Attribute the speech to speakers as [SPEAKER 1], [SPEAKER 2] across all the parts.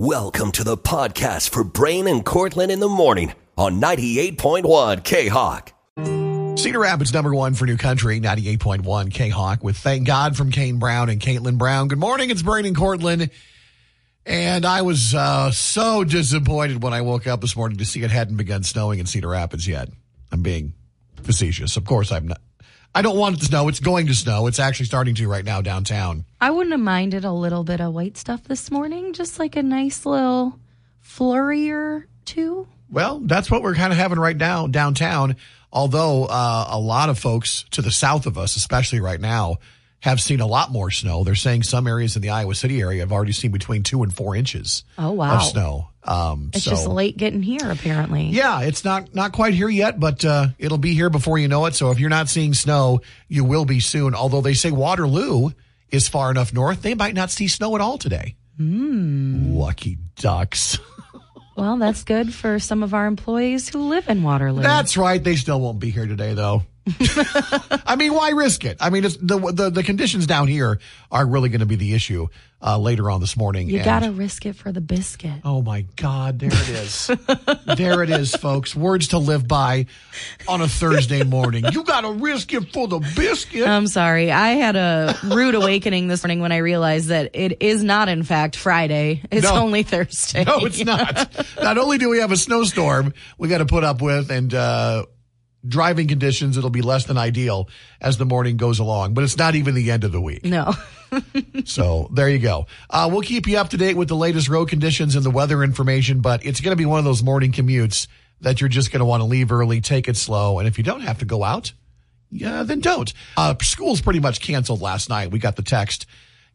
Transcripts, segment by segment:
[SPEAKER 1] Welcome to the podcast for Brian and Cortland in the morning on 98.1 K Hawk.
[SPEAKER 2] Cedar Rapids number one for New Country, 98.1 K Hawk with Thank God from Kane Brown and Katelyn Brown. Good morning. It's Brian and Cortland. And I was uh, so disappointed when I woke up this morning to see it hadn't begun snowing in Cedar Rapids yet. I'm being facetious. Of course, I'm not. I don't want it to snow. It's going to snow. It's actually starting to right now downtown.
[SPEAKER 3] I wouldn't have minded a little bit of white stuff this morning, just like a nice little flurry or two.
[SPEAKER 2] Well, that's what we're kind of having right now downtown. Although uh, a lot of folks to the south of us, especially right now, have seen a lot more snow. They're saying some areas in the Iowa City area have already seen between two and four inches
[SPEAKER 3] Oh, wow.
[SPEAKER 2] of snow. Um,
[SPEAKER 3] It's
[SPEAKER 2] so,
[SPEAKER 3] just late getting here, apparently.
[SPEAKER 2] Yeah, it's not not quite here yet, but uh, it'll be here before you know it. So if you're not seeing snow, you will be soon. Although they say Waterloo is far enough north, they might not see snow at all today. Lucky ducks.
[SPEAKER 3] Well, that's good for some of our employees who live in Waterloo.
[SPEAKER 2] That's right. They still won't be here today, though. I mean, why risk it? I mean, it's the the, the conditions down here are really going to be the issue uh, later on this morning.
[SPEAKER 3] you got to risk it for the biscuit.
[SPEAKER 2] Oh my God! There it is. there it is, folks. Words to live by on a Thursday morning. You got to risk it for the biscuit.
[SPEAKER 3] I'm sorry. I had a rude awakening this morning when I realized that it is not, in fact, Friday. It's
[SPEAKER 2] No.
[SPEAKER 3] only Thursday.
[SPEAKER 2] no, it's not. Not only do we have a snowstorm we got to put up with, and uh, driving conditions, it'll be less than ideal as the morning goes along. But it's not even the end of the week.
[SPEAKER 3] No.
[SPEAKER 2] So there you go. Uh, we'll keep you up to date with the latest road conditions and the weather information, but it's going to be one of those morning commutes that you're just going to want to leave early, take it slow. And if you don't have to go out, yeah, then don't. Uh, school's pretty much canceled last night. We got the text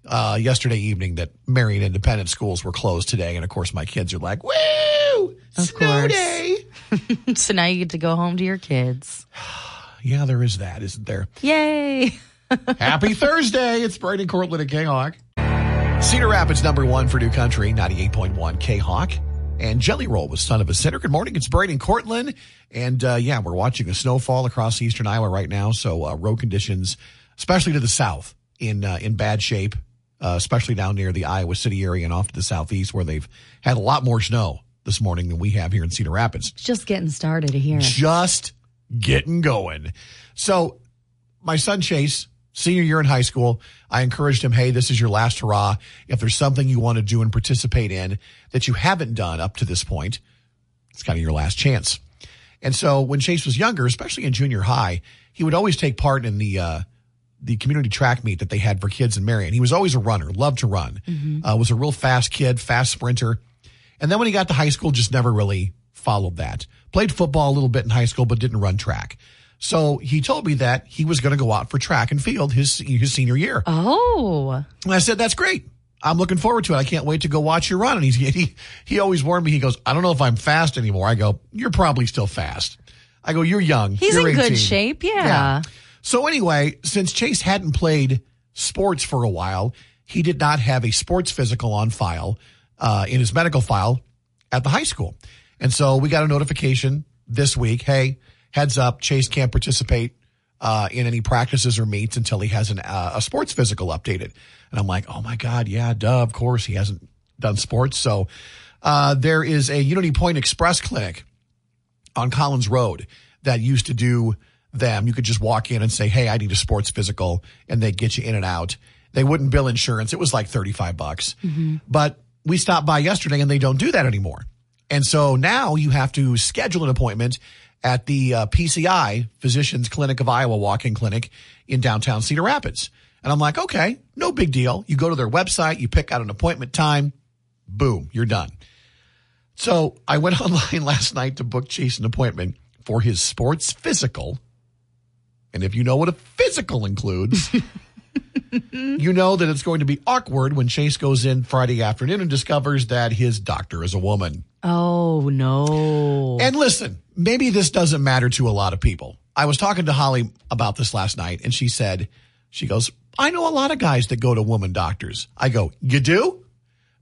[SPEAKER 2] uh, yesterday evening that Marion Independent schools were closed today. And of course, my kids are like, woo,
[SPEAKER 3] Of
[SPEAKER 2] snow
[SPEAKER 3] course.
[SPEAKER 2] day.
[SPEAKER 3] so now you get to go home to your kids.
[SPEAKER 2] Yeah, there is that, isn't there?
[SPEAKER 3] Yay.
[SPEAKER 2] Happy Thursday. It's Brady Cortland at K Hawk. Cedar Rapids number one for New Country, 98.1 K Hawk. And Jelly Roll was son of a sinner. Good morning. It's Brady Cortland. And uh, yeah, we're watching the snowfall across eastern Iowa right now. So uh, road conditions, especially to the south, in uh, in bad shape, uh, especially down near the Iowa City area and off to the southeast where they've had a lot more snow this morning than we have here in Cedar Rapids
[SPEAKER 3] Just getting started here.
[SPEAKER 2] just getting going. So my son Chase, senior year in high school, I encouraged him, hey, this is your last hurrah. If there's something you want to do and participate in that you haven't done up to this point, it's kind of your last chance. And so when Chase was younger, especially in junior high, he would always take part in the uh, the community track meet that they had for kids in Marion. He was always a runner, loved to run, uh, was a real fast kid, fast sprinter. And then when he got to high school, just never really followed that. Played football a little bit in high school, but didn't run track. So he told me that he was going to go out for track and field his his senior year.
[SPEAKER 3] Oh.
[SPEAKER 2] And I said, that's great. I'm looking forward to it. I can't wait to go watch you run. And he's, he, he always warned me. He goes, I don't know if I'm fast anymore. I go, you're probably still fast. I go, you're young.
[SPEAKER 3] He's
[SPEAKER 2] You're
[SPEAKER 3] in good
[SPEAKER 2] 18."
[SPEAKER 3] shape. Yeah.
[SPEAKER 2] So anyway, since Chase hadn't played sports for a while, he did not have a sports physical on file, uh, in his medical file at the high school. And so we got a notification this week. Hey, heads up, Chase can't participate uh, in any practices or meets until he has an, uh, a sports physical updated. And I'm like, oh my God, yeah, duh, of course he hasn't done sports. So uh, there is a Unity Point Express clinic on Collins Road that used to do them. You could just walk in and say, Hey, I need a sports physical and they get you in and out. They wouldn't bill insurance. It was like 35 bucks, but we stopped by yesterday and they don't do that anymore. And so now you have to schedule an appointment at the uh, PCI Physicians Clinic of Iowa walk-in clinic in downtown Cedar Rapids. And I'm like, okay, no big deal. You go to their website, you pick out an appointment time, boom, you're done. So I went online last night to book Chase an appointment for his sports physical. And if you know what a physical includes, you know that it's going to be awkward when Chase goes in Friday afternoon and discovers that his doctor is a woman.
[SPEAKER 3] Oh, no.
[SPEAKER 2] And listen, maybe this doesn't matter to a lot of people. I was talking to Holly about this last night and she said, she goes, I know a lot of guys that go to woman doctors. I go, you do?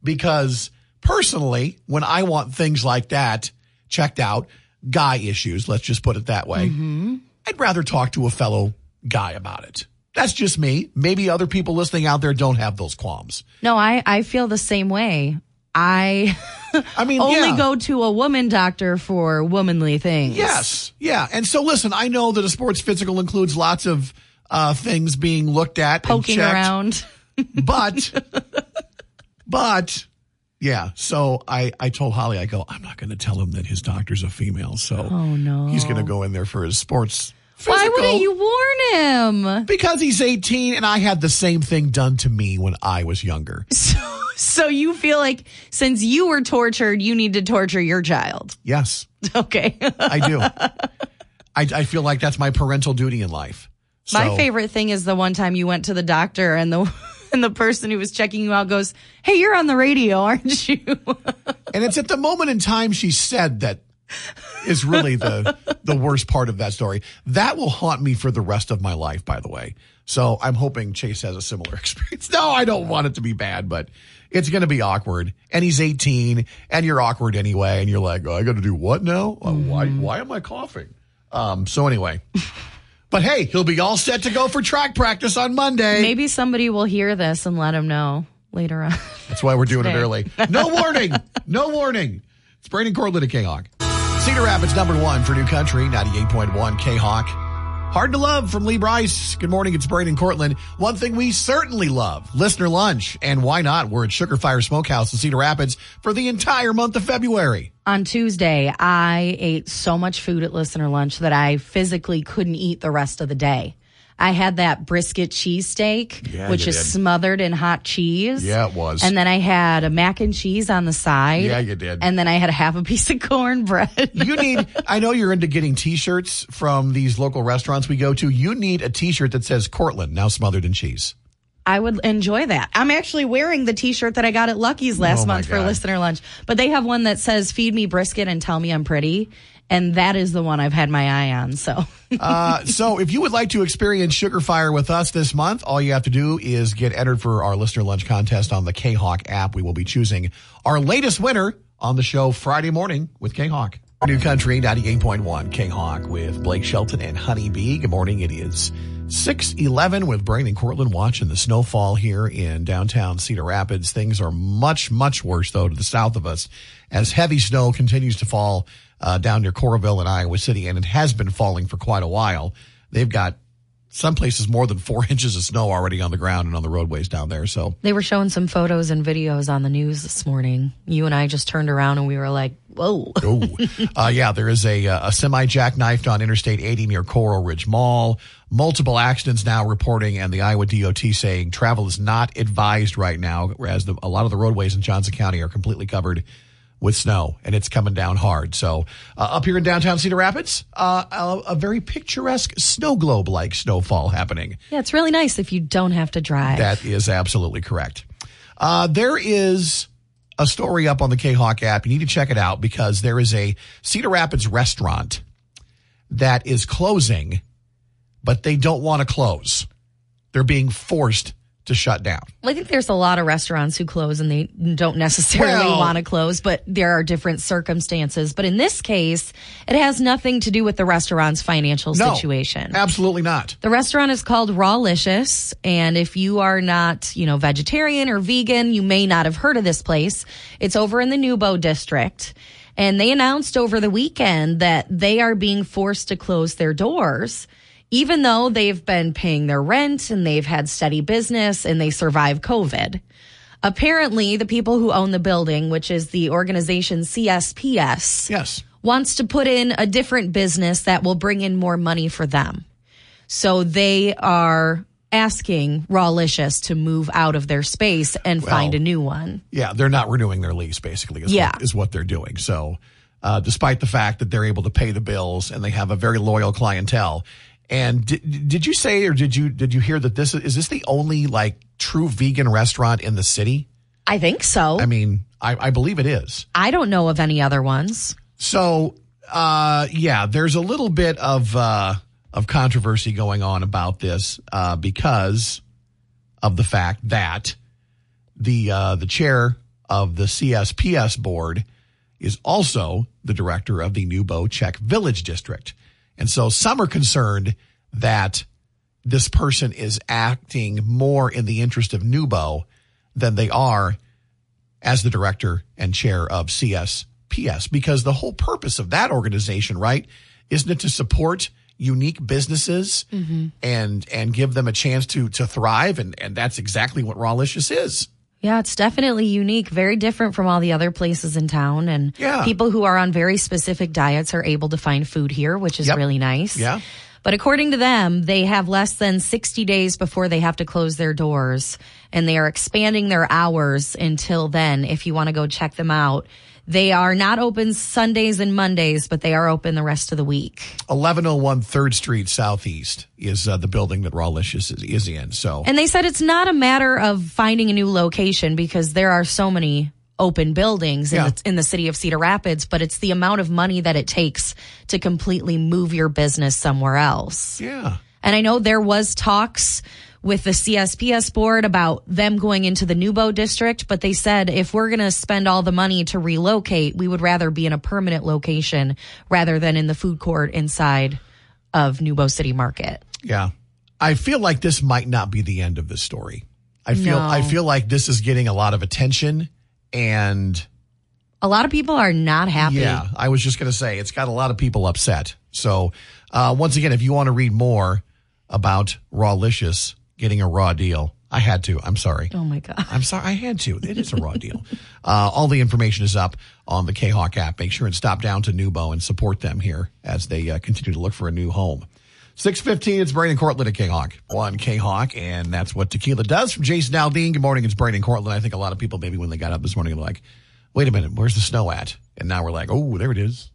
[SPEAKER 2] Because personally, when I want things like that checked out, guy issues, let's just put it that way, mm-hmm. I'd rather talk to a fellow guy about it. That's just me. Maybe other people listening out there don't have those qualms.
[SPEAKER 3] No, I, I feel the same way. I
[SPEAKER 2] I mean,
[SPEAKER 3] only
[SPEAKER 2] yeah.
[SPEAKER 3] go to a woman doctor for womanly things.
[SPEAKER 2] Yes, yeah. And so, listen, I know that a sports physical includes lots of uh, things being looked at,
[SPEAKER 3] Poking
[SPEAKER 2] and checked,
[SPEAKER 3] around.
[SPEAKER 2] but, but, yeah. So I, I told Holly, I go, I'm not going to tell him that his doctor's a female. So
[SPEAKER 3] Oh, no.
[SPEAKER 2] he's going to go in there for his sports. Physical
[SPEAKER 3] Why wouldn't you warn him?
[SPEAKER 2] Because he's 18 and I had the same thing done to me when I was younger.
[SPEAKER 3] So, so you feel like since you were tortured, you need to torture your child.
[SPEAKER 2] Yes,
[SPEAKER 3] Okay.
[SPEAKER 2] I do. I, I feel like that's my parental duty in life.
[SPEAKER 3] My favorite thing is the one time you went to the doctor and the and the person who was checking you out goes, "Hey, you're on the radio, aren't you?"
[SPEAKER 2] And it's at the moment in time she said that is really the the worst part of that story. That will haunt me for the rest of my life, by the way. So I'm hoping Chase has a similar experience. No, I don't want it to be bad, but it's going to be awkward. And he's 18, and you're awkward anyway, and you're like, oh, I got to do what now? Uh, why? Why am I coughing? Um. So anyway. But hey, he'll be all set to go for track practice on Monday.
[SPEAKER 3] Maybe somebody will hear this and let him know later on.
[SPEAKER 2] That's why we're doing it early. No warning. No warning. It's Brian and Cortland at K-Hawk. Cedar Rapids number one for New Country, 98.1 K-Hawk. Hard to love from Lee Brice. Good morning. It's Brian and Cortland. One thing we certainly love, listener lunch. And why not? We're at Sugar Fire Smokehouse in Cedar Rapids for the entire month of February.
[SPEAKER 3] On Tuesday, I ate so much food at listener lunch that I physically couldn't eat the rest of the day. I had that brisket cheesesteak,
[SPEAKER 2] Yeah,
[SPEAKER 3] which is
[SPEAKER 2] did.
[SPEAKER 3] smothered in hot cheese.
[SPEAKER 2] Yeah, it was.
[SPEAKER 3] And then I had a mac and cheese on the side.
[SPEAKER 2] Yeah, you did.
[SPEAKER 3] And then I had a half a piece of cornbread.
[SPEAKER 2] You need, I know you're into getting t-shirts from these local restaurants we go to. You need a t-shirt that says Cortland, now smothered in cheese.
[SPEAKER 3] I would enjoy that. I'm actually wearing the t-shirt that I got at Lucky's last
[SPEAKER 2] Oh,
[SPEAKER 3] month for
[SPEAKER 2] God.
[SPEAKER 3] listener lunch, but they have one that says feed me brisket and tell me I'm pretty. And that is the one I've had my eye on. So
[SPEAKER 2] Uh, so if you would like to experience Sugar Fire with us this month, all you have to do is get entered for our listener lunch contest on the K-Hawk app. We will be choosing our latest winner on the show Friday morning with K-Hawk. New Country 98.1 K-Hawk with Blake Shelton and Honey Bee. Good morning. It is 611 with Brian and Cortland watching the snowfall here in downtown Cedar Rapids. Things are much, much worse though to the south of us as heavy snow continues to fall uh, down near Coralville and Iowa City, and it has been falling for quite a while. They've got some places more than four inches of snow already on the ground and on the roadways down there. So
[SPEAKER 3] they were showing some photos and videos on the news this morning. You and I just turned around and we were like, whoa.
[SPEAKER 2] Oh, uh, yeah, there is a, uh, a semi jackknifed on Interstate 80 near Coral Ridge Mall. Multiple accidents now reporting, and the Iowa DOT saying travel is not advised right now, whereas the, a lot of the roadways in Johnson County are completely covered with snow, and it's coming down hard. So, uh, up here in downtown Cedar Rapids, uh, a, a very picturesque snow globe like snowfall happening.
[SPEAKER 3] Yeah, it's really nice if you don't have to drive.
[SPEAKER 2] That is absolutely correct. Uh, there is a story up on the K Hawk app. You need to check it out because there is a Cedar Rapids restaurant that is closing, but they don't want to close. They're being forced to shut down.
[SPEAKER 3] Well, I think there's a lot of restaurants who close and they don't necessarily
[SPEAKER 2] Well-
[SPEAKER 3] want to close, but there are different circumstances. But in this case, it has nothing to do with the restaurant's financial
[SPEAKER 2] No,
[SPEAKER 3] situation.
[SPEAKER 2] Absolutely not.
[SPEAKER 3] The restaurant is called Rawlicious, and if you are not, you know, vegetarian or vegan, you may not have heard of this place. It's over in the NewBo district, and they announced over the weekend that they are being forced to close their doors, even though they've been paying their rent and they've had steady business and they survived COVID. Apparently, the people who own the building, which is the organization CSPS,
[SPEAKER 2] Yes.
[SPEAKER 3] wants to put in a different business that will bring in more money for them. So they are asking Rawlicious to move out of their space and find a new one.
[SPEAKER 2] Yeah, they're not renewing their lease, basically, is,
[SPEAKER 3] Yeah.
[SPEAKER 2] what, is what they're doing. So, uh, despite the fact that they're able to pay the bills and they have a very loyal clientele. And did, did you say, or did you, did you hear that this is, is this the only like true vegan restaurant in the city?
[SPEAKER 3] I think so.
[SPEAKER 2] I mean, I, I believe it is.
[SPEAKER 3] I don't know of any other ones.
[SPEAKER 2] So, uh, yeah, there's a little bit of, uh, of controversy going on about this, uh, because of the fact that the, uh, the chair of the CSPS board is also the director of the NewBo Czech Village District. And so some are concerned that this person is acting more in the interest of NewBo than they are as the director and chair of CSPS because the whole purpose of that organization, right, isn't it to support unique businesses mm-hmm. and and give them a chance to to thrive? And and that's exactly what Rawlicious is.
[SPEAKER 3] Yeah, it's definitely unique, very different from all the other places in town. And
[SPEAKER 2] Yeah.
[SPEAKER 3] people who are on very specific diets are able to find food here, which is
[SPEAKER 2] Yep.
[SPEAKER 3] really nice.
[SPEAKER 2] Yeah.
[SPEAKER 3] But according to them, they have less than 60 days before they have to close their doors and they are expanding their hours until then if you want to go check them out. They are not open Sundays and Mondays, but they are open the rest of the week.
[SPEAKER 2] 1101 3rd Street Southeast is uh, the building that Rawlicious is, is in. So
[SPEAKER 3] And they said it's not a matter of finding a new location because there are so many open buildings in,
[SPEAKER 2] Yeah.
[SPEAKER 3] the, in the city of Cedar Rapids, but it's the amount of money that it takes to completely move your business somewhere else.
[SPEAKER 2] yeah.
[SPEAKER 3] And I know there was talks with the CSPS board about them going into the NewBo district, but they said if we're going to spend all the money to relocate, we would rather be in a permanent location rather than in the food court inside of NewBo City Market.
[SPEAKER 2] Yeah. I feel like this might not be the end of the story. I feel
[SPEAKER 3] No.
[SPEAKER 2] I feel like this is getting a lot of attention and
[SPEAKER 3] A lot of people are not happy.
[SPEAKER 2] yeah, I was just going to say it's got a lot of people upset. So, uh, once again, if you want to read more about Rawlicious getting a raw deal, I had to. I'm sorry.
[SPEAKER 3] Oh my God.
[SPEAKER 2] I'm sorry, I had to. It is a raw deal. Uh, all the information is up on the K-Hawk app. Make sure and stop down to NewBo and support them here as they uh, continue to look for a new home. 615, it's Brian and Cortland at K-Hawk. One K-Hawk, and that's what tequila does. From Jason Aldean, good morning, it's Brian and Cortland. I think a lot of people, maybe when they got up this morning, were like, wait a minute, where's the snow at? And now we're like, oh, there it is.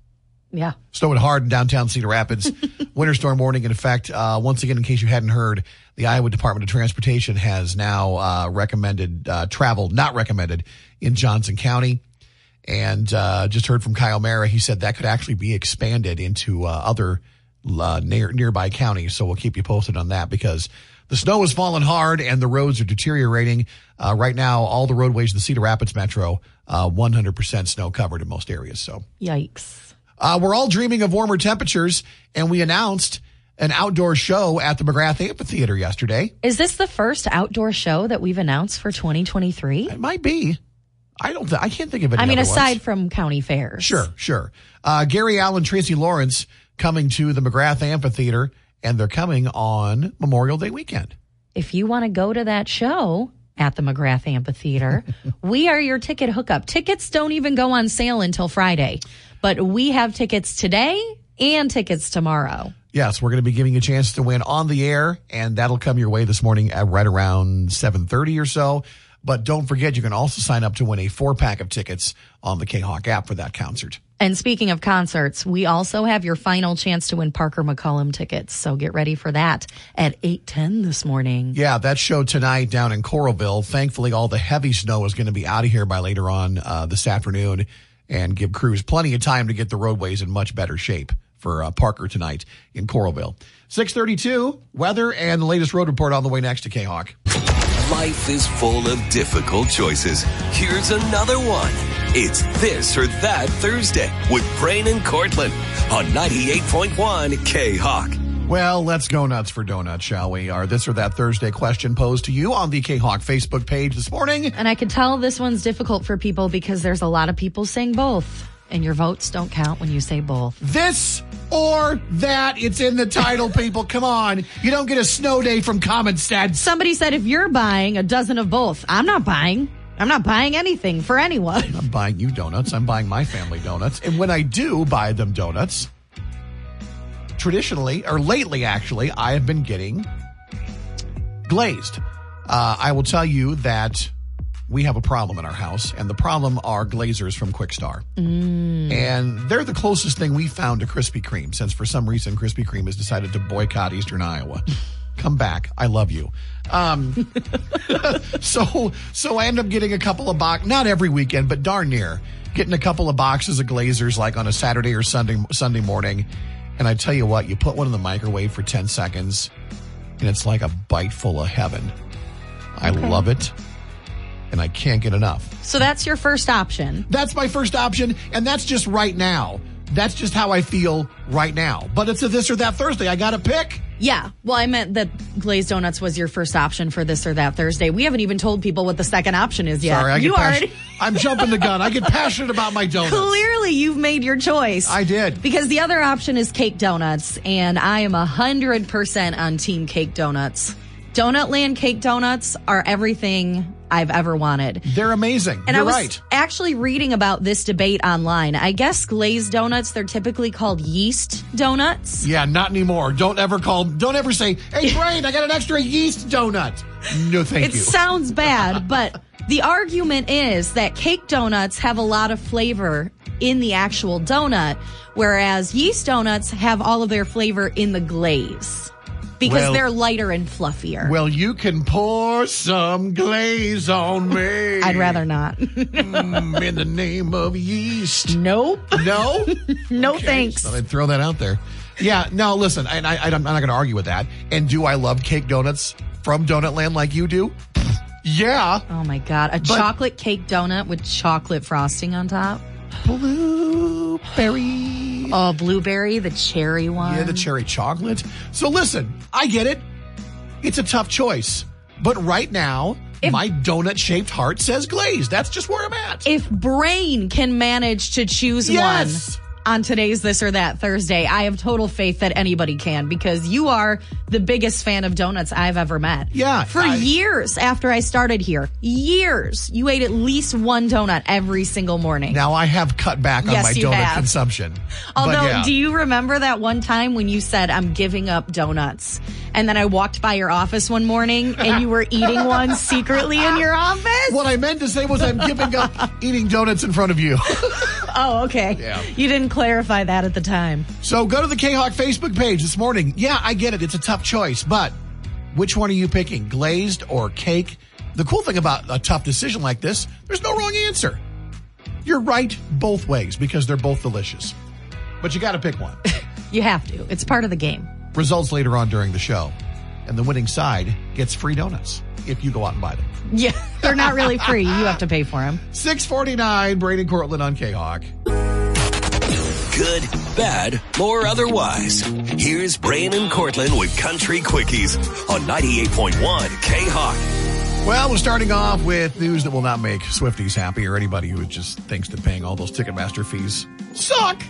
[SPEAKER 3] Yeah.
[SPEAKER 2] Snowing hard in downtown Cedar Rapids. Winter storm warning in effect. Uh, once again, in case you hadn't heard, the Iowa Department of Transportation has now uh, recommended uh, travel, not recommended, in Johnson County. And uh, just heard from Kyle Mara. He said that could actually be expanded into uh, other uh, near, nearby counties. So we'll keep you posted on that because the snow is falling hard and the roads are deteriorating. Uh, right now, all the roadways in the Cedar Rapids metro, uh, 100% snow covered in most areas. So
[SPEAKER 3] Yikes.
[SPEAKER 2] Uh, we're all dreaming of warmer temperatures, and we announced an outdoor show at the McGrath Amphitheater yesterday.
[SPEAKER 3] Is this the first outdoor show that we've announced for 2023?
[SPEAKER 2] It might be. I don't. Th- I can't think of any.
[SPEAKER 3] I mean, aside
[SPEAKER 2] ones.
[SPEAKER 3] from county fairs.
[SPEAKER 2] sure, sure. Uh, Gary Allan, Tracy Lawrence coming to the McGrath Amphitheater, and they're coming on Memorial Day weekend.
[SPEAKER 3] If you want to go to that show at the McGrath Amphitheater, we are your ticket hookup. Tickets don't even go on sale until Friday, but we have tickets today and tickets tomorrow.
[SPEAKER 2] Yes, we're going to be giving you a chance to win on the air, and that'll come your way this morning at right around seven thirty or so. But don't forget, you can also sign up to win a four pack of tickets on the K Hawk app for that concert.
[SPEAKER 3] And speaking of concerts, we also have your final chance to win Parker McCollum tickets. So get ready for that at 8:10 this morning.
[SPEAKER 2] Yeah, that show tonight down in Coralville. Thankfully, all the heavy snow is going to be out of here by later on uh, this afternoon and give crews plenty of time to get the roadways in much better shape for uh, Parker tonight in Coralville. 632, weather and the latest road report on the way next to K-Hawk.
[SPEAKER 1] Life is full of difficult choices. Here's another one. It's this or that Thursday with Brian and Cortland on 98.1 K Hawk.
[SPEAKER 2] Well, let's go nuts for donuts, shall we? Our this or that Thursday question posed to you on the K-Hawk Facebook page this morning.
[SPEAKER 3] And I can tell this one's difficult for people because there's a lot of people saying both. And your votes don't count when you say both.
[SPEAKER 2] This or that. It's in the title, people. Come on. You don't get a snow day from Common Sense.
[SPEAKER 3] Somebody said if you're buying a dozen of both, I'm not buying. I'm not buying anything for anyone.
[SPEAKER 2] I'm buying you donuts. I'm buying my family donuts. And when I do buy them donuts, traditionally, or lately actually, I have been getting glazed. Uh, I will tell you that we have a problem in our house, and the problem are glazers from Kwik Star. And they're the closest thing we found to Krispy Kreme, since for some reason Krispy Kreme has decided to boycott Eastern Iowa. Come back. I love you. Um, so so I end up getting a couple of box not every weekend, but darn near getting a couple of boxes of glazers like on a Saturday or Sunday Sunday morning. And I tell you what, you put one in the microwave for 10 seconds and it's like a bite full of heaven. I love it. And I can't get enough.
[SPEAKER 3] So that's your first option.
[SPEAKER 2] That's my first option, and that's just right now. That's just how I feel right now. But it's a this or that Thursday. I got to pick.
[SPEAKER 3] Yeah. Well, I meant that glazed donuts was your first option for this or that Thursday. We haven't even told people what the second option is yet.
[SPEAKER 2] Sorry, I get
[SPEAKER 3] you already
[SPEAKER 2] I'm jumping the gun. I get passionate about my donuts.
[SPEAKER 3] clearly you've made your choice.
[SPEAKER 2] I did.
[SPEAKER 3] Because the other option is cake donuts, and I am 100% on Team Cake Donuts. Donut Land cake donuts are everything I've ever wanted.
[SPEAKER 2] They're amazing.
[SPEAKER 3] And
[SPEAKER 2] You're
[SPEAKER 3] I was
[SPEAKER 2] right.
[SPEAKER 3] actually reading about this debate online. I guess glazed donuts, they're typically called yeast donuts.
[SPEAKER 2] Yeah, not anymore. Don't ever call. Don't ever say, "Hey, Brian, I got an extra yeast donut." No, thank
[SPEAKER 3] It
[SPEAKER 2] you.
[SPEAKER 3] sounds bad, but the argument is that cake donuts have a lot of flavor in the actual donut, whereas yeast donuts have all of their flavor in the glaze because
[SPEAKER 2] Well-
[SPEAKER 3] they're lighter and fluffier.
[SPEAKER 2] well, you can pour some glaze on me.
[SPEAKER 3] I'd rather not.
[SPEAKER 2] Mm, in the name of yeast.
[SPEAKER 3] nope.
[SPEAKER 2] No,
[SPEAKER 3] No thanks.
[SPEAKER 2] So I'd throw that out there. Yeah, no, listen, and I, I, I'm not going to argue with that. And do I love cake donuts from Donut Land like you do? Yeah.
[SPEAKER 3] Oh my god, a chocolate cake donut with chocolate frosting on top.
[SPEAKER 2] Blueberry.
[SPEAKER 3] Oh, blueberry, the cherry one.
[SPEAKER 2] Yeah, the cherry chocolate. So listen, I get it. It's a tough choice. But right now,
[SPEAKER 3] If-
[SPEAKER 2] my donut shaped heart says glazed. That's just where I'm at.
[SPEAKER 3] if Brian can manage to choose
[SPEAKER 2] Yes.
[SPEAKER 3] one on today's This or That Thursday, I have total faith that anybody can because you are the biggest fan of donuts I've ever met.
[SPEAKER 2] Yeah,
[SPEAKER 3] For
[SPEAKER 2] I-
[SPEAKER 3] years after I started here, years, you ate at least one donut every single morning.
[SPEAKER 2] now I have cut back on
[SPEAKER 3] Yes,
[SPEAKER 2] my donut
[SPEAKER 3] have.
[SPEAKER 2] consumption.
[SPEAKER 3] Although,
[SPEAKER 2] yeah.
[SPEAKER 3] do you remember that one time when you said, I'm giving up donuts? And then I walked by your office one morning and you were eating one secretly in your office?
[SPEAKER 2] what I meant to say was I'm giving up eating donuts in front of you.
[SPEAKER 3] Oh, okay.
[SPEAKER 2] Yeah.
[SPEAKER 3] You didn't clarify that at the time.
[SPEAKER 2] So go to the K-Hawk Facebook page this morning. Yeah, I get it. It's a tough choice, but which one are you picking? Glazed or cake? The cool thing about a tough decision like this, there's no wrong answer. You're right both ways because they're both delicious. But you got to pick one.
[SPEAKER 3] You have to. It's part of the game.
[SPEAKER 2] Results later on during the show. And the winning side gets free donuts if you go out and buy them.
[SPEAKER 3] Yeah. They're not really free. You have to pay for them.
[SPEAKER 2] 649, Braden Cortland on K-Hawk.
[SPEAKER 1] Good, bad, or otherwise. Here's Brian and Cortland with Country Quickies on 98.1 K Hawk.
[SPEAKER 2] Well, we're starting off with news that will not make Swifties happy or anybody who just thinks that paying all those Ticketmaster fees suck.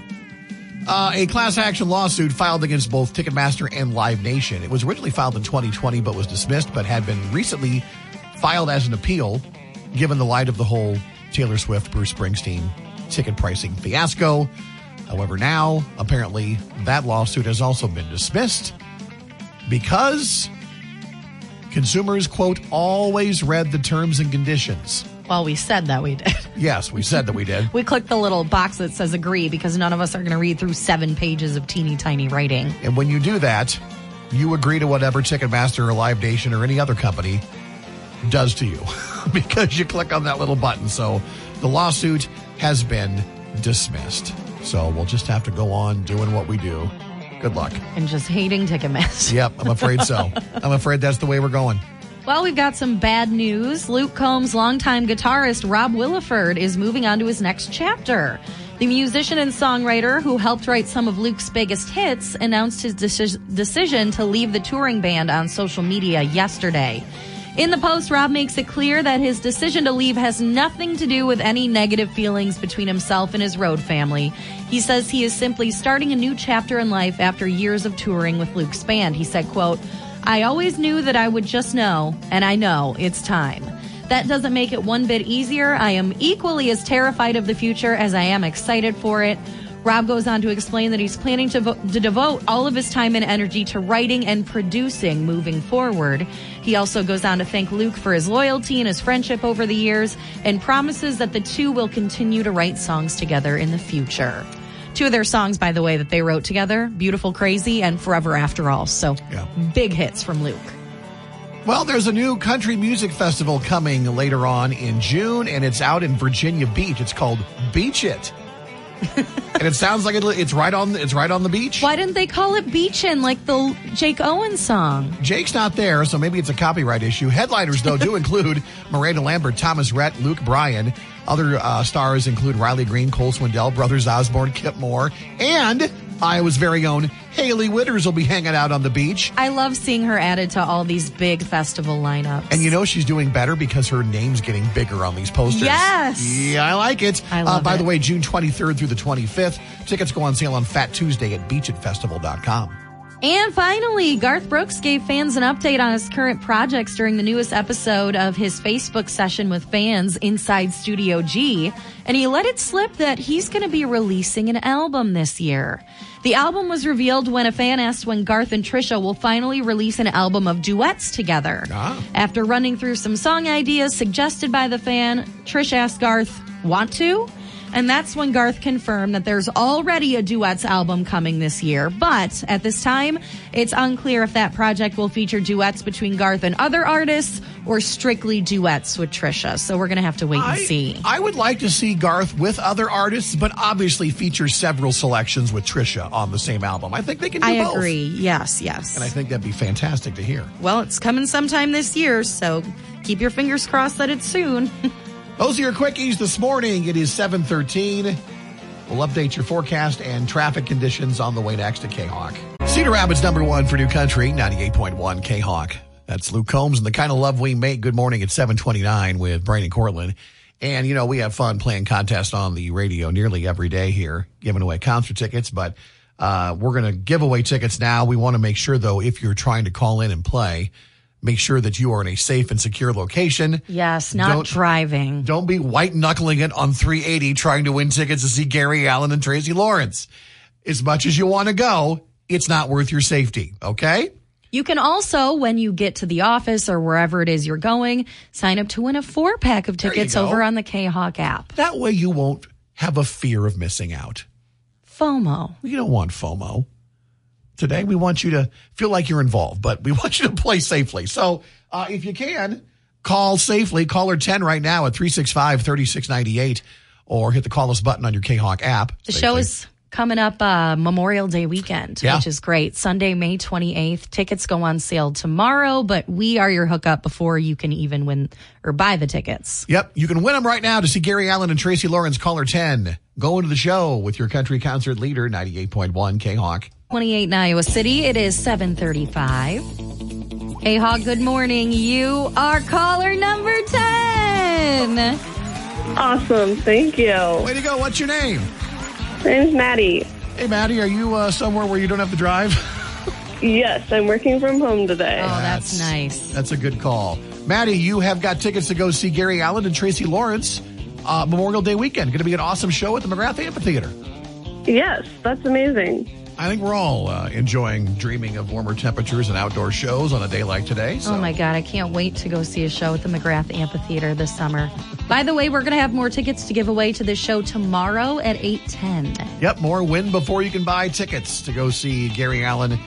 [SPEAKER 2] Uh, a class action lawsuit filed against both Ticketmaster and Live Nation. It was originally filed in 2020 but was dismissed, but had been recently filed as an appeal given the light of the whole Taylor Swift, Bruce Springsteen ticket pricing fiasco. However, now apparently that lawsuit has also been dismissed because consumers, quote, always read the terms and conditions.
[SPEAKER 3] Well, we said that we did.
[SPEAKER 2] Yes, we said that we did.
[SPEAKER 3] We clicked the little box that says agree because none of us are going to read through seven pages of teeny tiny writing.
[SPEAKER 2] And when you do that, you agree to whatever Ticketmaster or Live Nation or any other company does to you because you click on that little button. So the lawsuit has been dismissed. So we'll just have to go on doing what we do. Good luck.
[SPEAKER 3] And just hating Ticketmaster.
[SPEAKER 2] Yep, I'm afraid so. I'm afraid that's the way we're going.
[SPEAKER 3] Well, we've got some bad news. Luke Combs' longtime guitarist Rob Williford is moving on to his next chapter. The musician and songwriter who helped write some of Luke's biggest hits announced his deci- decision to leave the touring band on social media yesterday. In the post, Rob makes it clear that his decision to leave has nothing to do with any negative feelings between himself and his road family. He says he is simply starting a new chapter in life after years of touring with Luke's band. He said, quote, I always knew that I would just know, and I know it's time. That doesn't make it one bit easier. I am equally as terrified of the future as I am excited for it. Rob goes on to explain that he's planning to, vo- to devote all of his time and energy to writing and producing moving forward. He also goes on to thank Luke for his loyalty and his friendship over the years and promises that the two will continue to write songs together in the future. Two of their songs, by the way, that they wrote together Beautiful Crazy and Forever After All. So
[SPEAKER 2] Yeah.
[SPEAKER 3] big hits from Luke.
[SPEAKER 2] Well, there's a new country music festival coming later on in June, and it's out in Virginia Beach. It's called Beach It. and it sounds like it, it's right on it's right on the beach.
[SPEAKER 3] Why didn't they call it Beachin' like the Jake Owen song?
[SPEAKER 2] Jake's not there, so maybe it's a copyright issue. Headliners, though, do include Miranda Lambert, Thomas Rhett, Luke Bryan. Other uh, stars include Riley Green, Cole Swindell, Brothers Osborne, Kip Moore, and Iowa's very own Hailey Whitters will be hanging out on the beach.
[SPEAKER 3] I love seeing her added to all these big festival lineups.
[SPEAKER 2] And you know she's doing better because her name's getting bigger on these posters.
[SPEAKER 3] Yes.
[SPEAKER 2] Yeah, I like it.
[SPEAKER 3] I love
[SPEAKER 2] uh, by
[SPEAKER 3] it.
[SPEAKER 2] the way, June 23rd through the 25th, tickets go on sale on Fat Tuesday at beachitfestival.com.
[SPEAKER 3] And finally, Garth Brooks gave fans an update on his current projects during the newest episode of his Facebook session with fans inside Studio G. And he let it slip that he's going to be releasing an album this year. The album was revealed when a fan asked when Garth and Trisha will finally release an album of duets together.
[SPEAKER 2] Ah.
[SPEAKER 3] After running through some song ideas suggested by the fan, Trish asked Garth, Want to? And that's when Garth confirmed that there's already a duets album coming this year. But at this time, it's unclear if that project will feature duets between Garth and other artists or strictly duets with Trisha. So we're going to have to wait and see.
[SPEAKER 2] I would like to see Garth with other artists, but obviously feature several selections with Trisha on the same album. I think they can do
[SPEAKER 3] I
[SPEAKER 2] both.
[SPEAKER 3] agree. Yes, yes.
[SPEAKER 2] And I think that'd be fantastic to hear.
[SPEAKER 3] well, it's coming sometime this year, so keep your fingers crossed that it's soon.
[SPEAKER 2] Those are your quickies this morning. It is 713. We'll update your forecast and traffic conditions on the way next to K-Hawk. Cedar Rapids number one for New Country, 98.1 K-Hawk. That's Luke Combs and the kind of love we make. Good morning at 729 with Brian and Cortland. And, you know, we have fun playing contests on the radio nearly every day here, giving away concert tickets, but uh, we're going to give away tickets now. We want to make sure, though, if you're trying to call in and play, make sure that you are in a safe and secure location.
[SPEAKER 3] yes, not
[SPEAKER 2] Don't-
[SPEAKER 3] driving.
[SPEAKER 2] Don't be white knuckling it on 380 trying to win tickets to see Gary Allan and Tracy Lawrence. As much as you want to go, it's not worth your safety. Okay.
[SPEAKER 3] You can also, when you get to the office or wherever it is you're going, sign up to win a four pack of tickets over on the K Hawk app.
[SPEAKER 2] That way you won't have a fear of missing out.
[SPEAKER 3] FOMO.
[SPEAKER 2] We don't want FOMO. Today, we want you to feel like you're involved, but we want you to play safely. So, uh, if you can, call safely. Caller 10 right now at 365 3698 or hit the call us button on your K Hawk app.
[SPEAKER 3] The show is coming up uh, Memorial Day weekend,
[SPEAKER 2] Yeah.
[SPEAKER 3] which is great. Sunday, May 28th. Tickets go on sale tomorrow, but we are your hookup before you can even win or buy the tickets.
[SPEAKER 2] Yep, you can win them right now to see Gary Allan and Tracy Lawrence. Caller 10. Go into the show with your country concert leader, 98.1 K Hawk.
[SPEAKER 3] 28 in Iowa City. It is 735. Hey, Hog, good morning. You are caller number 10.
[SPEAKER 4] Awesome. Thank you.
[SPEAKER 2] Way to go. What's your name?
[SPEAKER 4] My name's Maddie.
[SPEAKER 2] Hey, Maddie, are you uh, somewhere where you don't have to drive?
[SPEAKER 4] Yes, I'm working from home today.
[SPEAKER 3] Oh, that's nice.
[SPEAKER 2] That's a good call. Maddie, you have got tickets to go see Gary Allan and Tracy Lawrence uh, Memorial Day weekend. Going to be an awesome show at the McGrath Amphitheater.
[SPEAKER 4] Yes, that's amazing.
[SPEAKER 2] I think we're all uh, enjoying dreaming of warmer temperatures and outdoor shows on a day like today. So.
[SPEAKER 3] Oh my God, I can't wait to go see a show at the McGrath Amphitheater this summer. By the way, we're going to have more tickets to give away to this show tomorrow at 810.
[SPEAKER 2] Yep, more win before you can buy tickets to go see Gary Allan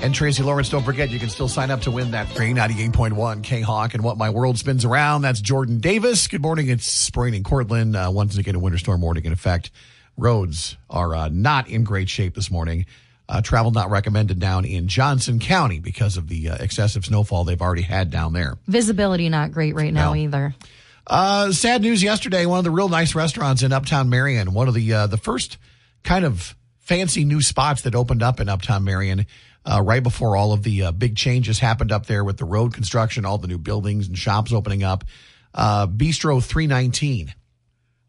[SPEAKER 2] and Tracy Lawrence. Don't forget, you can still sign up to win that free 98.1 K Hawk and What My World Spins Around. That's Jordan Davis. Good morning. It's Sprain in Cortland. Uh, once again, a winter storm warning in effect. Roads are uh, not in great shape this morning. Uh, travel not recommended down in Johnson County because of the uh, excessive snowfall they've already had down there.
[SPEAKER 3] Visibility not great right now
[SPEAKER 2] No.
[SPEAKER 3] either.
[SPEAKER 2] Uh, sad news yesterday. One of the real nice restaurants in Uptown Marion, one of the uh, the first kind of fancy new spots that opened up in Uptown Marion, uh, right before all of the uh, big changes happened up there with the road construction, all the new buildings and shops opening up. Uh, Bistro 319.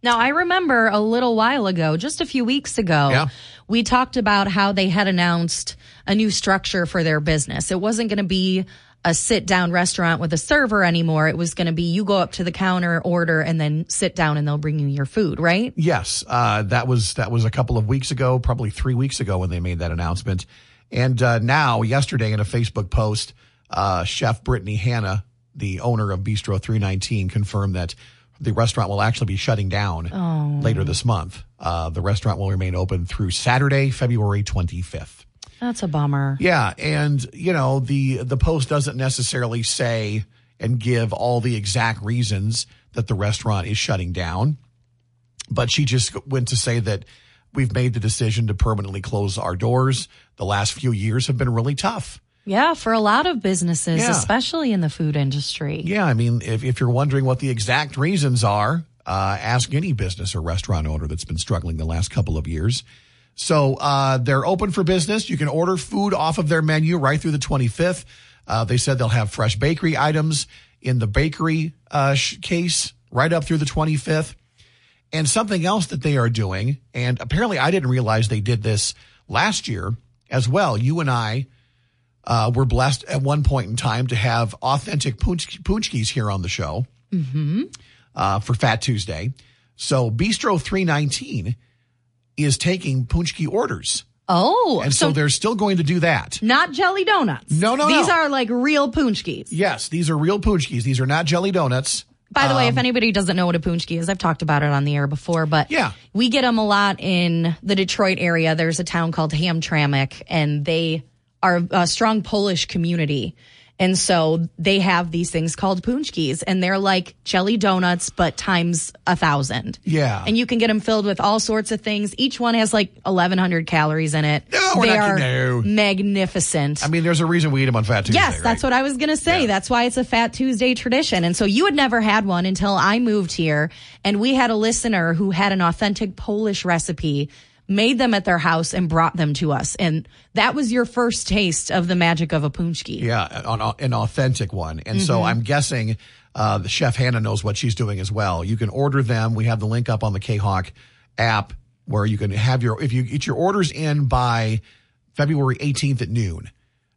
[SPEAKER 3] Now, I remember a little while ago, just a few weeks ago,
[SPEAKER 2] Yeah.
[SPEAKER 3] we talked about how they had announced a new structure for their business. It wasn't going to be a sit down restaurant with a server anymore. It was going to be you go up to the counter, order, and then sit down and they'll bring you your food, right?
[SPEAKER 2] Yes, uh, that was that was a couple of weeks ago, probably three weeks ago when they made that announcement. And uh, now, yesterday, in a Facebook post, uh, Chef Brittany Hanna, the owner of Bistro 319, confirmed that the restaurant will actually be shutting down later this month. Uh, the restaurant will remain open through Saturday, February 25th.
[SPEAKER 3] That's a bummer.
[SPEAKER 2] Yeah, and you know the the post doesn't necessarily say and give all the exact reasons that the restaurant is shutting down, but she just went to say that we've made the decision to permanently close our doors. The last few years have been really tough.
[SPEAKER 3] Yeah, for a lot of businesses,
[SPEAKER 2] Yeah.
[SPEAKER 3] especially in the food industry.
[SPEAKER 2] Yeah, I mean, if if you're wondering what the exact reasons are, uh, ask any business or restaurant owner that's been struggling the last couple of years. So uh, they're open for business. You can order food off of their menu right through the 25th. Uh, they said they'll have fresh bakery items in the bakery uh, sh- case right up through the 25th. And something else that they are doing, and apparently I didn't realize they did this last year as well. You and I uh, were blessed at one point in time to have authentic punch- punchkis here on the show uh, for Fat Tuesday. So Bistro 319 is taking punchki orders.
[SPEAKER 3] Oh,
[SPEAKER 2] And so,
[SPEAKER 3] so,
[SPEAKER 2] they're still going to do that.
[SPEAKER 3] not jelly donuts.
[SPEAKER 2] No, no,
[SPEAKER 3] These
[SPEAKER 2] no.
[SPEAKER 3] are like real punchkis.
[SPEAKER 2] Yes, these are real punchkis. These are not jelly donuts.
[SPEAKER 3] By the way,
[SPEAKER 2] Um,
[SPEAKER 3] if anybody doesn't know what a punchki is, I've talked about it on the air before, but
[SPEAKER 2] Yeah.
[SPEAKER 3] we get them a lot in the Detroit area. There's a town called Hamtramck, and they are a strong Polish community. And so they have these things called punchkis, and they're like jelly donuts, but times a thousand.
[SPEAKER 2] Yeah.
[SPEAKER 3] And you can get them filled with all sorts of things. Each one has like 1,100 calories in it.
[SPEAKER 2] No, we're
[SPEAKER 3] they
[SPEAKER 2] not
[SPEAKER 3] are.
[SPEAKER 2] No.
[SPEAKER 3] magnificent.
[SPEAKER 2] I mean, there's a reason we eat them on Fat Tuesday.
[SPEAKER 3] Yes, that's what I was going to say.
[SPEAKER 2] Yeah.
[SPEAKER 3] That's why it's a Fat Tuesday tradition. And so you had never had one until I moved here. And we had a listener who had an authentic Polish recipe, made them at their house, and brought them to us. And that was your first taste of the magic of a punchki.
[SPEAKER 2] Yeah, on, on- an authentic one. And
[SPEAKER 3] Mm-hmm.
[SPEAKER 2] so I'm guessing uh, the chef Hannah knows what she's doing as well. You can order them. We have the link up on the K-Hawk app where you can have your, if you get your orders in by February 18th at noon,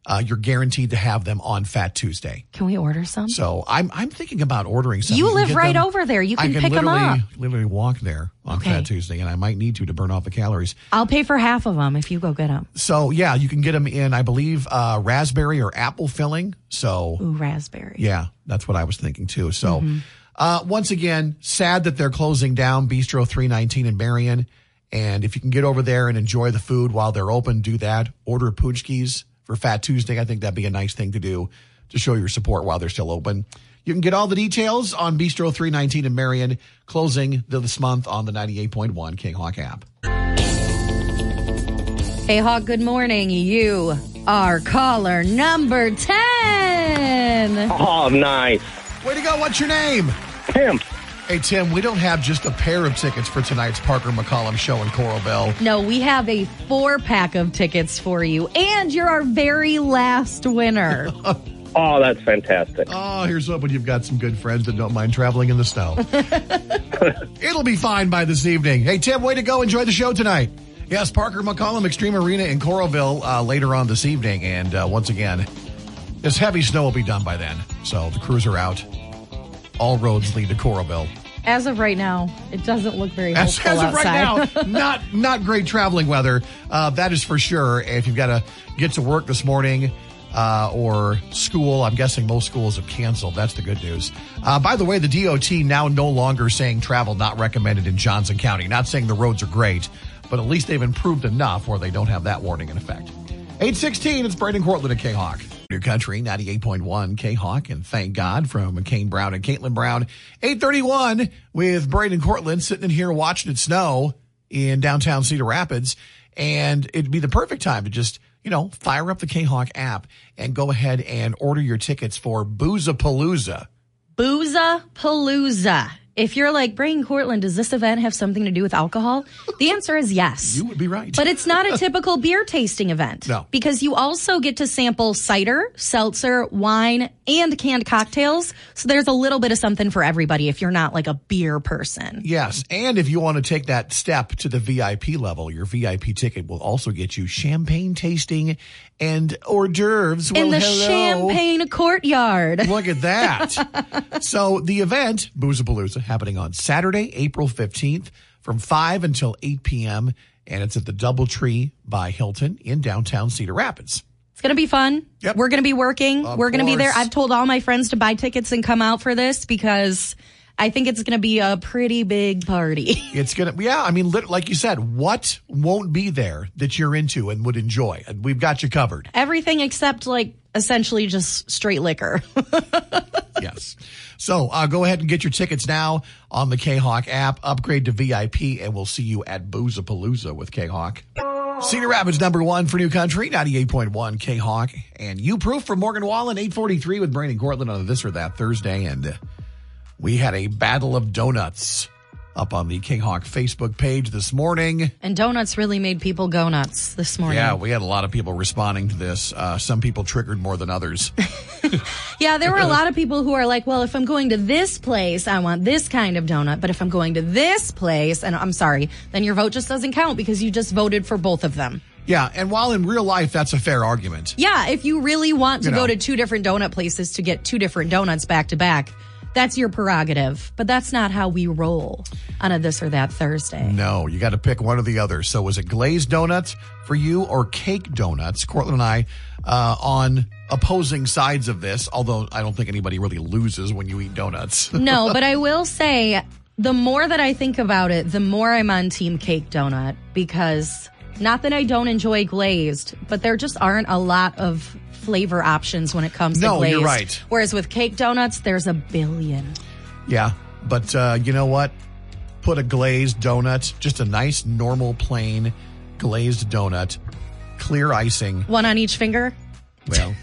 [SPEAKER 2] uh, you're guaranteed to have them on Fat Tuesday.
[SPEAKER 3] Can we order some?
[SPEAKER 2] So I'm I'm thinking about ordering some.
[SPEAKER 3] You
[SPEAKER 2] can
[SPEAKER 3] live right
[SPEAKER 2] them-
[SPEAKER 3] over there. You can
[SPEAKER 2] can
[SPEAKER 3] pick 'em
[SPEAKER 2] literally,
[SPEAKER 3] up.
[SPEAKER 2] Literally walk there on
[SPEAKER 3] Okay.
[SPEAKER 2] Fat Tuesday, and I might need to to burn off the calories.
[SPEAKER 3] I'll pay for half of them if you go get them.
[SPEAKER 2] So yeah, you can get them in, I believe, uh, raspberry or apple filling. So
[SPEAKER 3] Ooh, raspberry.
[SPEAKER 2] yeah, that's what I was thinking too. So,
[SPEAKER 3] Mm-hmm.
[SPEAKER 2] uh, once again, sad that they're closing down Bistro 319 in Marion. And if you can get over there and enjoy the food while they're open, do that. Order punchkis for Fat Tuesday. I think that'd be a nice thing to do to show your support while they're still open. You can get all the details on Bistro 319 in Marion, closing this month on the 98.1 King Hawk app.
[SPEAKER 3] Hey, Hawk, good morning. You are caller number 10.
[SPEAKER 5] Oh, nice.
[SPEAKER 2] Way to go. What's your name?
[SPEAKER 5] Tim.
[SPEAKER 2] Hey, Tim, we don't have just a pair of tickets for tonight's Parker McCollum show in Coralville.
[SPEAKER 3] No, we have a four pack of tickets for you, and you're our very last winner.
[SPEAKER 5] Oh, that's fantastic.
[SPEAKER 2] Oh, here's hoping you've got some good friends that don't mind traveling in the snow. It'll be fine by this evening. Hey, Tim, way to go. Enjoy the show tonight. Yes, Parker McCollum Xtream Arena in Coralville uh, later on this evening. And uh, once again, this heavy snow will be done by then. So the crews are out. All roads lead to Coralville.
[SPEAKER 3] As of right now, it doesn't look very
[SPEAKER 2] As,
[SPEAKER 3] hopeful
[SPEAKER 2] as of right
[SPEAKER 3] outside.
[SPEAKER 2] now, not not great traveling weather. Uh, that is for sure. If you've got to get to work this morning uh, or school, I'm guessing most schools have canceled. That's the good news. Uh, by the way, the DOT now no longer saying travel not recommended in Johnson County. Not saying the roads are great, but at least they've improved enough where they don't have that warning in effect. 816, it's Braden Cortland at K-Hawk. New Country, 98.1 K-Hawk, and thank God from McCain Brown and Katelyn Brown. 831 with Braden Cortland sitting in here watching it snow in downtown Cedar Rapids. And it'd be the perfect time to just, you know, fire up the K-Hawk app and go ahead and order your tickets for Boozapalooza.
[SPEAKER 3] Booza Palooza. If you're like, Brian Cortland, does this event have something to do with alcohol? The answer is yes.
[SPEAKER 2] You would be right.
[SPEAKER 3] But it's not a typical beer tasting event.
[SPEAKER 2] No.
[SPEAKER 3] Because you also get to sample cider, seltzer, wine, and canned cocktails. So there's a little bit of something for everybody if you're not like a beer person.
[SPEAKER 2] Yes. And if you want to take that step to the VIP level, your VIP ticket will also get you champagne tasting and hors d'oeuvres.
[SPEAKER 3] In the
[SPEAKER 2] hello.
[SPEAKER 3] champagne courtyard.
[SPEAKER 2] Look at that. so the event, Boozapalooza, happening on Saturday, April 15th from 5 until 8 p.m. And it's at the Doubletree by Hilton in downtown Cedar Rapids.
[SPEAKER 3] It's going to be fun.
[SPEAKER 2] Yep.
[SPEAKER 3] We're going to be working.
[SPEAKER 2] Of
[SPEAKER 3] We're going to be there. I've told all my friends to buy tickets and come out for this because I think it's going to be a pretty big party.
[SPEAKER 2] It's going to, yeah, I mean, like you said, what won't be there that you're into and would enjoy? And we've got you covered.
[SPEAKER 3] Everything except like essentially just straight liquor.
[SPEAKER 2] yes. So uh, go ahead and get your tickets now on the K-Hawk app. Upgrade to VIP, and we'll see you at Boozapalooza with K-Hawk. Cedar Rapids number one for New Country, 98.1 K-Hawk. And you proof from Morgan Wallen, 843 with Brian and Cortland on this or that Thursday. And we had a battle of donuts up on the King Hawk Facebook page this morning.
[SPEAKER 3] And donuts really made people go nuts this morning.
[SPEAKER 2] Yeah, we had a lot of people responding to this. Uh, some people triggered more than others.
[SPEAKER 3] Yeah, there were a lot of people who are like, well, if I'm going to this place, I want this kind of donut. But if I'm going to this place, and I'm sorry, then your vote just doesn't count because you just voted for both of them.
[SPEAKER 2] yeah, and while in real life that's a fair argument,
[SPEAKER 3] Yeah, if you really want to
[SPEAKER 2] You know.
[SPEAKER 3] go to two different donut places to get two different donuts back to back, that's your prerogative. But that's not how we roll on a this or that Thursday.
[SPEAKER 2] no, you got to pick one or the other. So was it glazed donuts for you or cake donuts? Cortland and I uh, on opposing sides of this, although I don't think anybody really loses when you eat donuts.
[SPEAKER 3] No, but I will say the more that I think about it, the more I'm on team cake donut because not that I don't enjoy glazed, but there just aren't a lot of flavor options when it comes
[SPEAKER 2] No,
[SPEAKER 3] to glazed.
[SPEAKER 2] you're right.
[SPEAKER 3] Whereas with cake donuts, there's a billion.
[SPEAKER 2] Yeah, but uh, you know what? Put a glazed donut, just a nice, normal, plain glazed donut, clear icing.
[SPEAKER 3] One on each finger.
[SPEAKER 2] Well,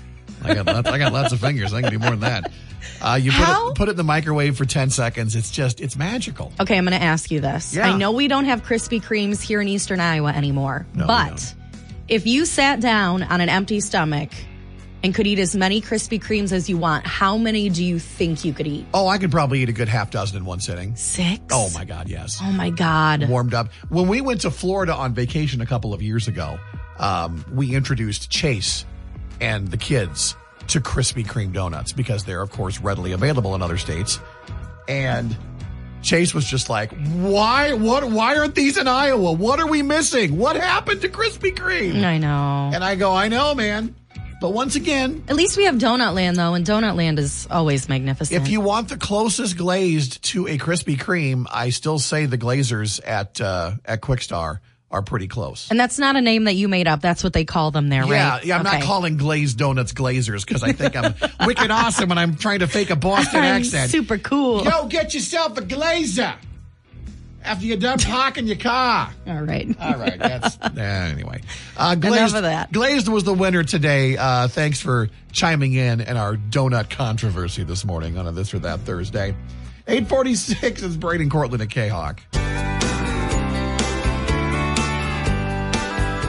[SPEAKER 2] I got lots, I got lots of fingers. I can do more than that. Uh, you put it, put it in the microwave for ten seconds. It's just it's magical.
[SPEAKER 3] Okay, I'm going to ask you this.
[SPEAKER 2] Yeah.
[SPEAKER 3] I know we don't have Krispy Kremes here in Eastern Iowa anymore,
[SPEAKER 2] No,
[SPEAKER 3] but if you sat down on an empty stomach and could eat as many Krispy Kremes as you want, how many do you think you could eat?
[SPEAKER 2] Oh, I could probably eat a good half dozen in one sitting.
[SPEAKER 3] Six?
[SPEAKER 2] Oh my god, yes.
[SPEAKER 3] Oh my God.
[SPEAKER 2] Warmed up. When we went to Florida on vacation a couple of years ago, um, we introduced Chase and the kids to Krispy Kreme donuts because they're of course readily available in other states. And Chase was just like, "Why? What? Why aren't these in Iowa? What are we missing? What happened to Krispy Kreme?"
[SPEAKER 3] I know.
[SPEAKER 2] And I go, "I know, man." But once again,
[SPEAKER 3] At least we have Donut Land though, and Donut Land is always magnificent.
[SPEAKER 2] if you want the closest glazed to a Krispy Kreme, I still say the Glazers at uh, at Kwik Star are pretty close.
[SPEAKER 3] and that's not a name that you made up. That's what they call them there,
[SPEAKER 2] Yeah,
[SPEAKER 3] right?
[SPEAKER 2] yeah. I'm
[SPEAKER 3] Okay.
[SPEAKER 2] not calling glazed donuts glazers because I think I'm wicked awesome and I'm trying to fake a Boston accent.
[SPEAKER 3] super cool.
[SPEAKER 2] Yo, get yourself a glazer after you're done parking your car.
[SPEAKER 3] All right.
[SPEAKER 2] All right, that's uh, anyway. Uh, glazed,
[SPEAKER 3] of that.
[SPEAKER 2] Glazed was the winner today. Uh, thanks for chiming in in our donut controversy this morning on a this or that Thursday. 846 is Brian and Cortland at K-Hawk.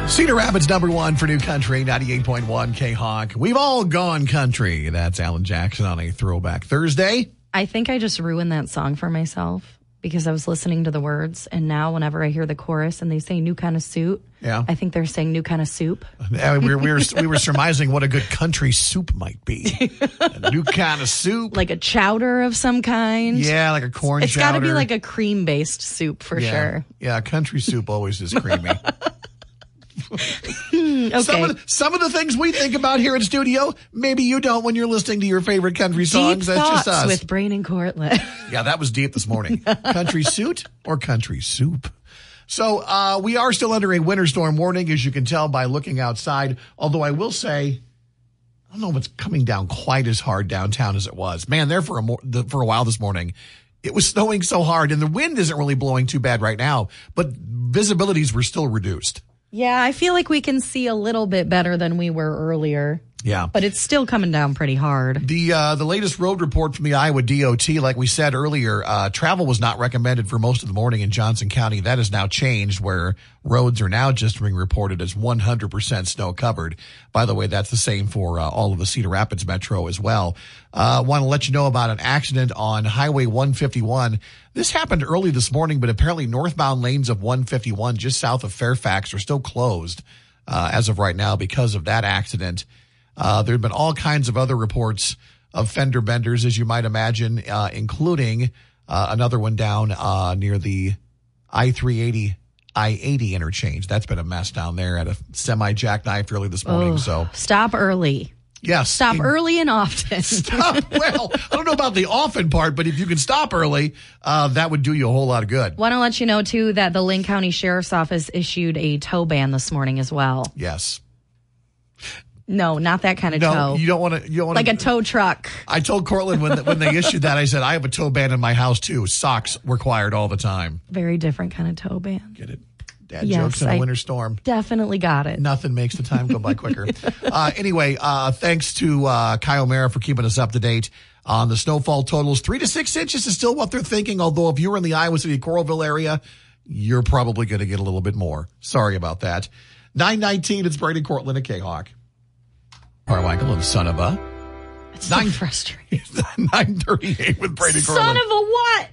[SPEAKER 2] Cedar Rapids number one for New Country, 98.1 K-Hawk. We've all gone country. That's Alan Jackson on a throwback Thursday.
[SPEAKER 3] I think I just ruined that song for myself because I was listening to the words, and now whenever I hear the chorus and they say "new kind of suit,"
[SPEAKER 2] Yeah.
[SPEAKER 3] I think they're saying "new kind of soup."
[SPEAKER 2] We, were, we, were, we were surmising what a good country soup might be. A new kind of soup.
[SPEAKER 3] like a chowder of some kind.
[SPEAKER 2] Yeah, like a corn
[SPEAKER 3] It's got to be like a cream based soup for
[SPEAKER 2] yeah.
[SPEAKER 3] sure.
[SPEAKER 2] Yeah, country soup always is creamy.
[SPEAKER 3] Okay.
[SPEAKER 2] Some of, the, some of the things we think about here in studio, maybe you don't when you're listening to your favorite country
[SPEAKER 3] Deep
[SPEAKER 2] songs. That's
[SPEAKER 3] thoughts
[SPEAKER 2] just us.
[SPEAKER 3] with Brian and Cortland.
[SPEAKER 2] yeah, that was deep this morning. country suit or country soup? So uh, we are still under a winter storm warning, as you can tell by looking outside. Although I will say, I don't know if it's coming down quite as hard downtown as it was. Man, there for a mo- the, for a while this morning, it was snowing so hard, and the wind isn't really blowing too bad right now, but visibilities were still reduced.
[SPEAKER 3] Yeah, I feel like we can see a little bit better than we were earlier,
[SPEAKER 2] Yeah.
[SPEAKER 3] but it's still coming down pretty hard.
[SPEAKER 2] The uh, the latest road report from the Iowa DOT, like we said earlier, uh, travel was not recommended for most of the morning in Johnson County. That has now changed, where roads are now just being reported as 100% snow covered. By the way, that's the same for uh, all of the Cedar Rapids Metro as well. Uh, Want to let you know about an accident on Highway 151. This happened early this morning, but apparently northbound lanes of 151 just south of Fairfax are still closed uh, as of right now because of that accident. Uh, there have been all kinds of other reports of fender benders, as you might imagine, uh, including uh, another one down uh, near the I 380 I 80 interchange. That's been a mess down there at a semi jackknife early this morning. So,
[SPEAKER 3] Stop early.
[SPEAKER 2] yes.
[SPEAKER 3] Stop
[SPEAKER 2] in-
[SPEAKER 3] early and often.
[SPEAKER 2] Stop. well, I don't know about the often part, but if you can stop early, uh, that would do you a whole lot of good.
[SPEAKER 3] Want to let you know too that the Linn County Sheriff's Office issued a tow ban this morning as well.
[SPEAKER 2] Yes.
[SPEAKER 3] No, not that kind of
[SPEAKER 2] No,
[SPEAKER 3] tow.
[SPEAKER 2] you don't want to. You don't want
[SPEAKER 3] like a tow truck.
[SPEAKER 2] I told Cortland when when they issued that, I said I have a tow ban in my house too. Socks required all the time.
[SPEAKER 3] Very different kind of tow ban.
[SPEAKER 2] Get it? Dad
[SPEAKER 3] Yes,
[SPEAKER 2] jokes in a
[SPEAKER 3] I-
[SPEAKER 2] winter storm.
[SPEAKER 3] Definitely got it.
[SPEAKER 2] Nothing makes the time go by quicker. uh, anyway, uh, thanks to uh, Kyle Mara for keeping us up to date. on the snowfall totals. Three to six inches is still what they're thinking. Although if you're in the Iowa City Coralville area, you're probably going to get a little bit more. Sorry about that. 919, it's Brady Cortland at K-Hawk. Carmichael and son of a.
[SPEAKER 3] It's so
[SPEAKER 2] Nine-
[SPEAKER 3] frustrating.
[SPEAKER 2] 938 with Brady
[SPEAKER 3] Son of a what?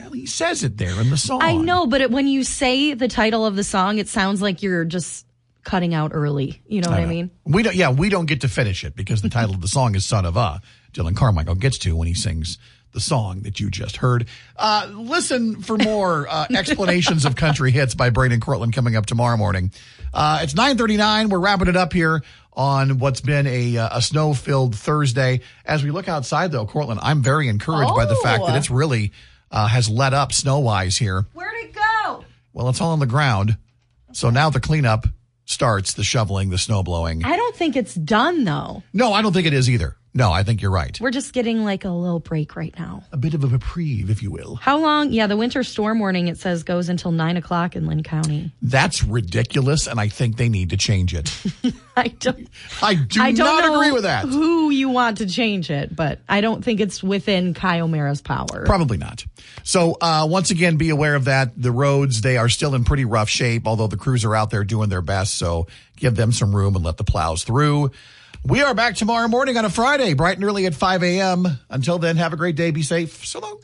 [SPEAKER 2] Well, he says it there in the song.
[SPEAKER 3] I know, but it, when you say the title of the song, it sounds like you're just cutting out early. You know what I, mean?
[SPEAKER 2] We don't. Yeah, we don't get to finish it because the title of the song is "Son of a." Dillon Carmichael gets to when he sings the song that you just heard. Uh, listen for more uh, explanations of country hits by Brian and Cortland coming up tomorrow morning. Uh, it's nine thirty nine. We're wrapping it up here on what's been a uh, a snow filled Thursday. As we look outside, though, Cortland, I'm very encouraged by the fact that
[SPEAKER 3] Oh.
[SPEAKER 2] it's really uh, has let up snow wise here.
[SPEAKER 3] Where'd it go?
[SPEAKER 2] Well, it's all on the ground, so now the cleanup starts. The shoveling, the snow blowing.
[SPEAKER 3] I don't think it's done though.
[SPEAKER 2] No, I don't think it is either. No, I think you're right.
[SPEAKER 3] We're just getting like a little break right now.
[SPEAKER 2] A bit of a reprieve, if you will.
[SPEAKER 3] How long? Yeah, the winter storm warning it says goes until nine o'clock in Linn County.
[SPEAKER 2] That's ridiculous, and I think they need to change it.
[SPEAKER 3] I don't.
[SPEAKER 2] I do
[SPEAKER 3] I don't
[SPEAKER 2] not agree with that.
[SPEAKER 3] Who you want to change it, but I don't think it's within Kyomera's power.
[SPEAKER 2] Probably not. So, uh, once again, be aware of that. The roads, they are still in pretty rough shape, although the crews are out there doing their best. So, give them some room and let the plows through. We are back tomorrow morning on a Friday, bright and early at 5 a.m. Until then, have a great day. Be safe. So long.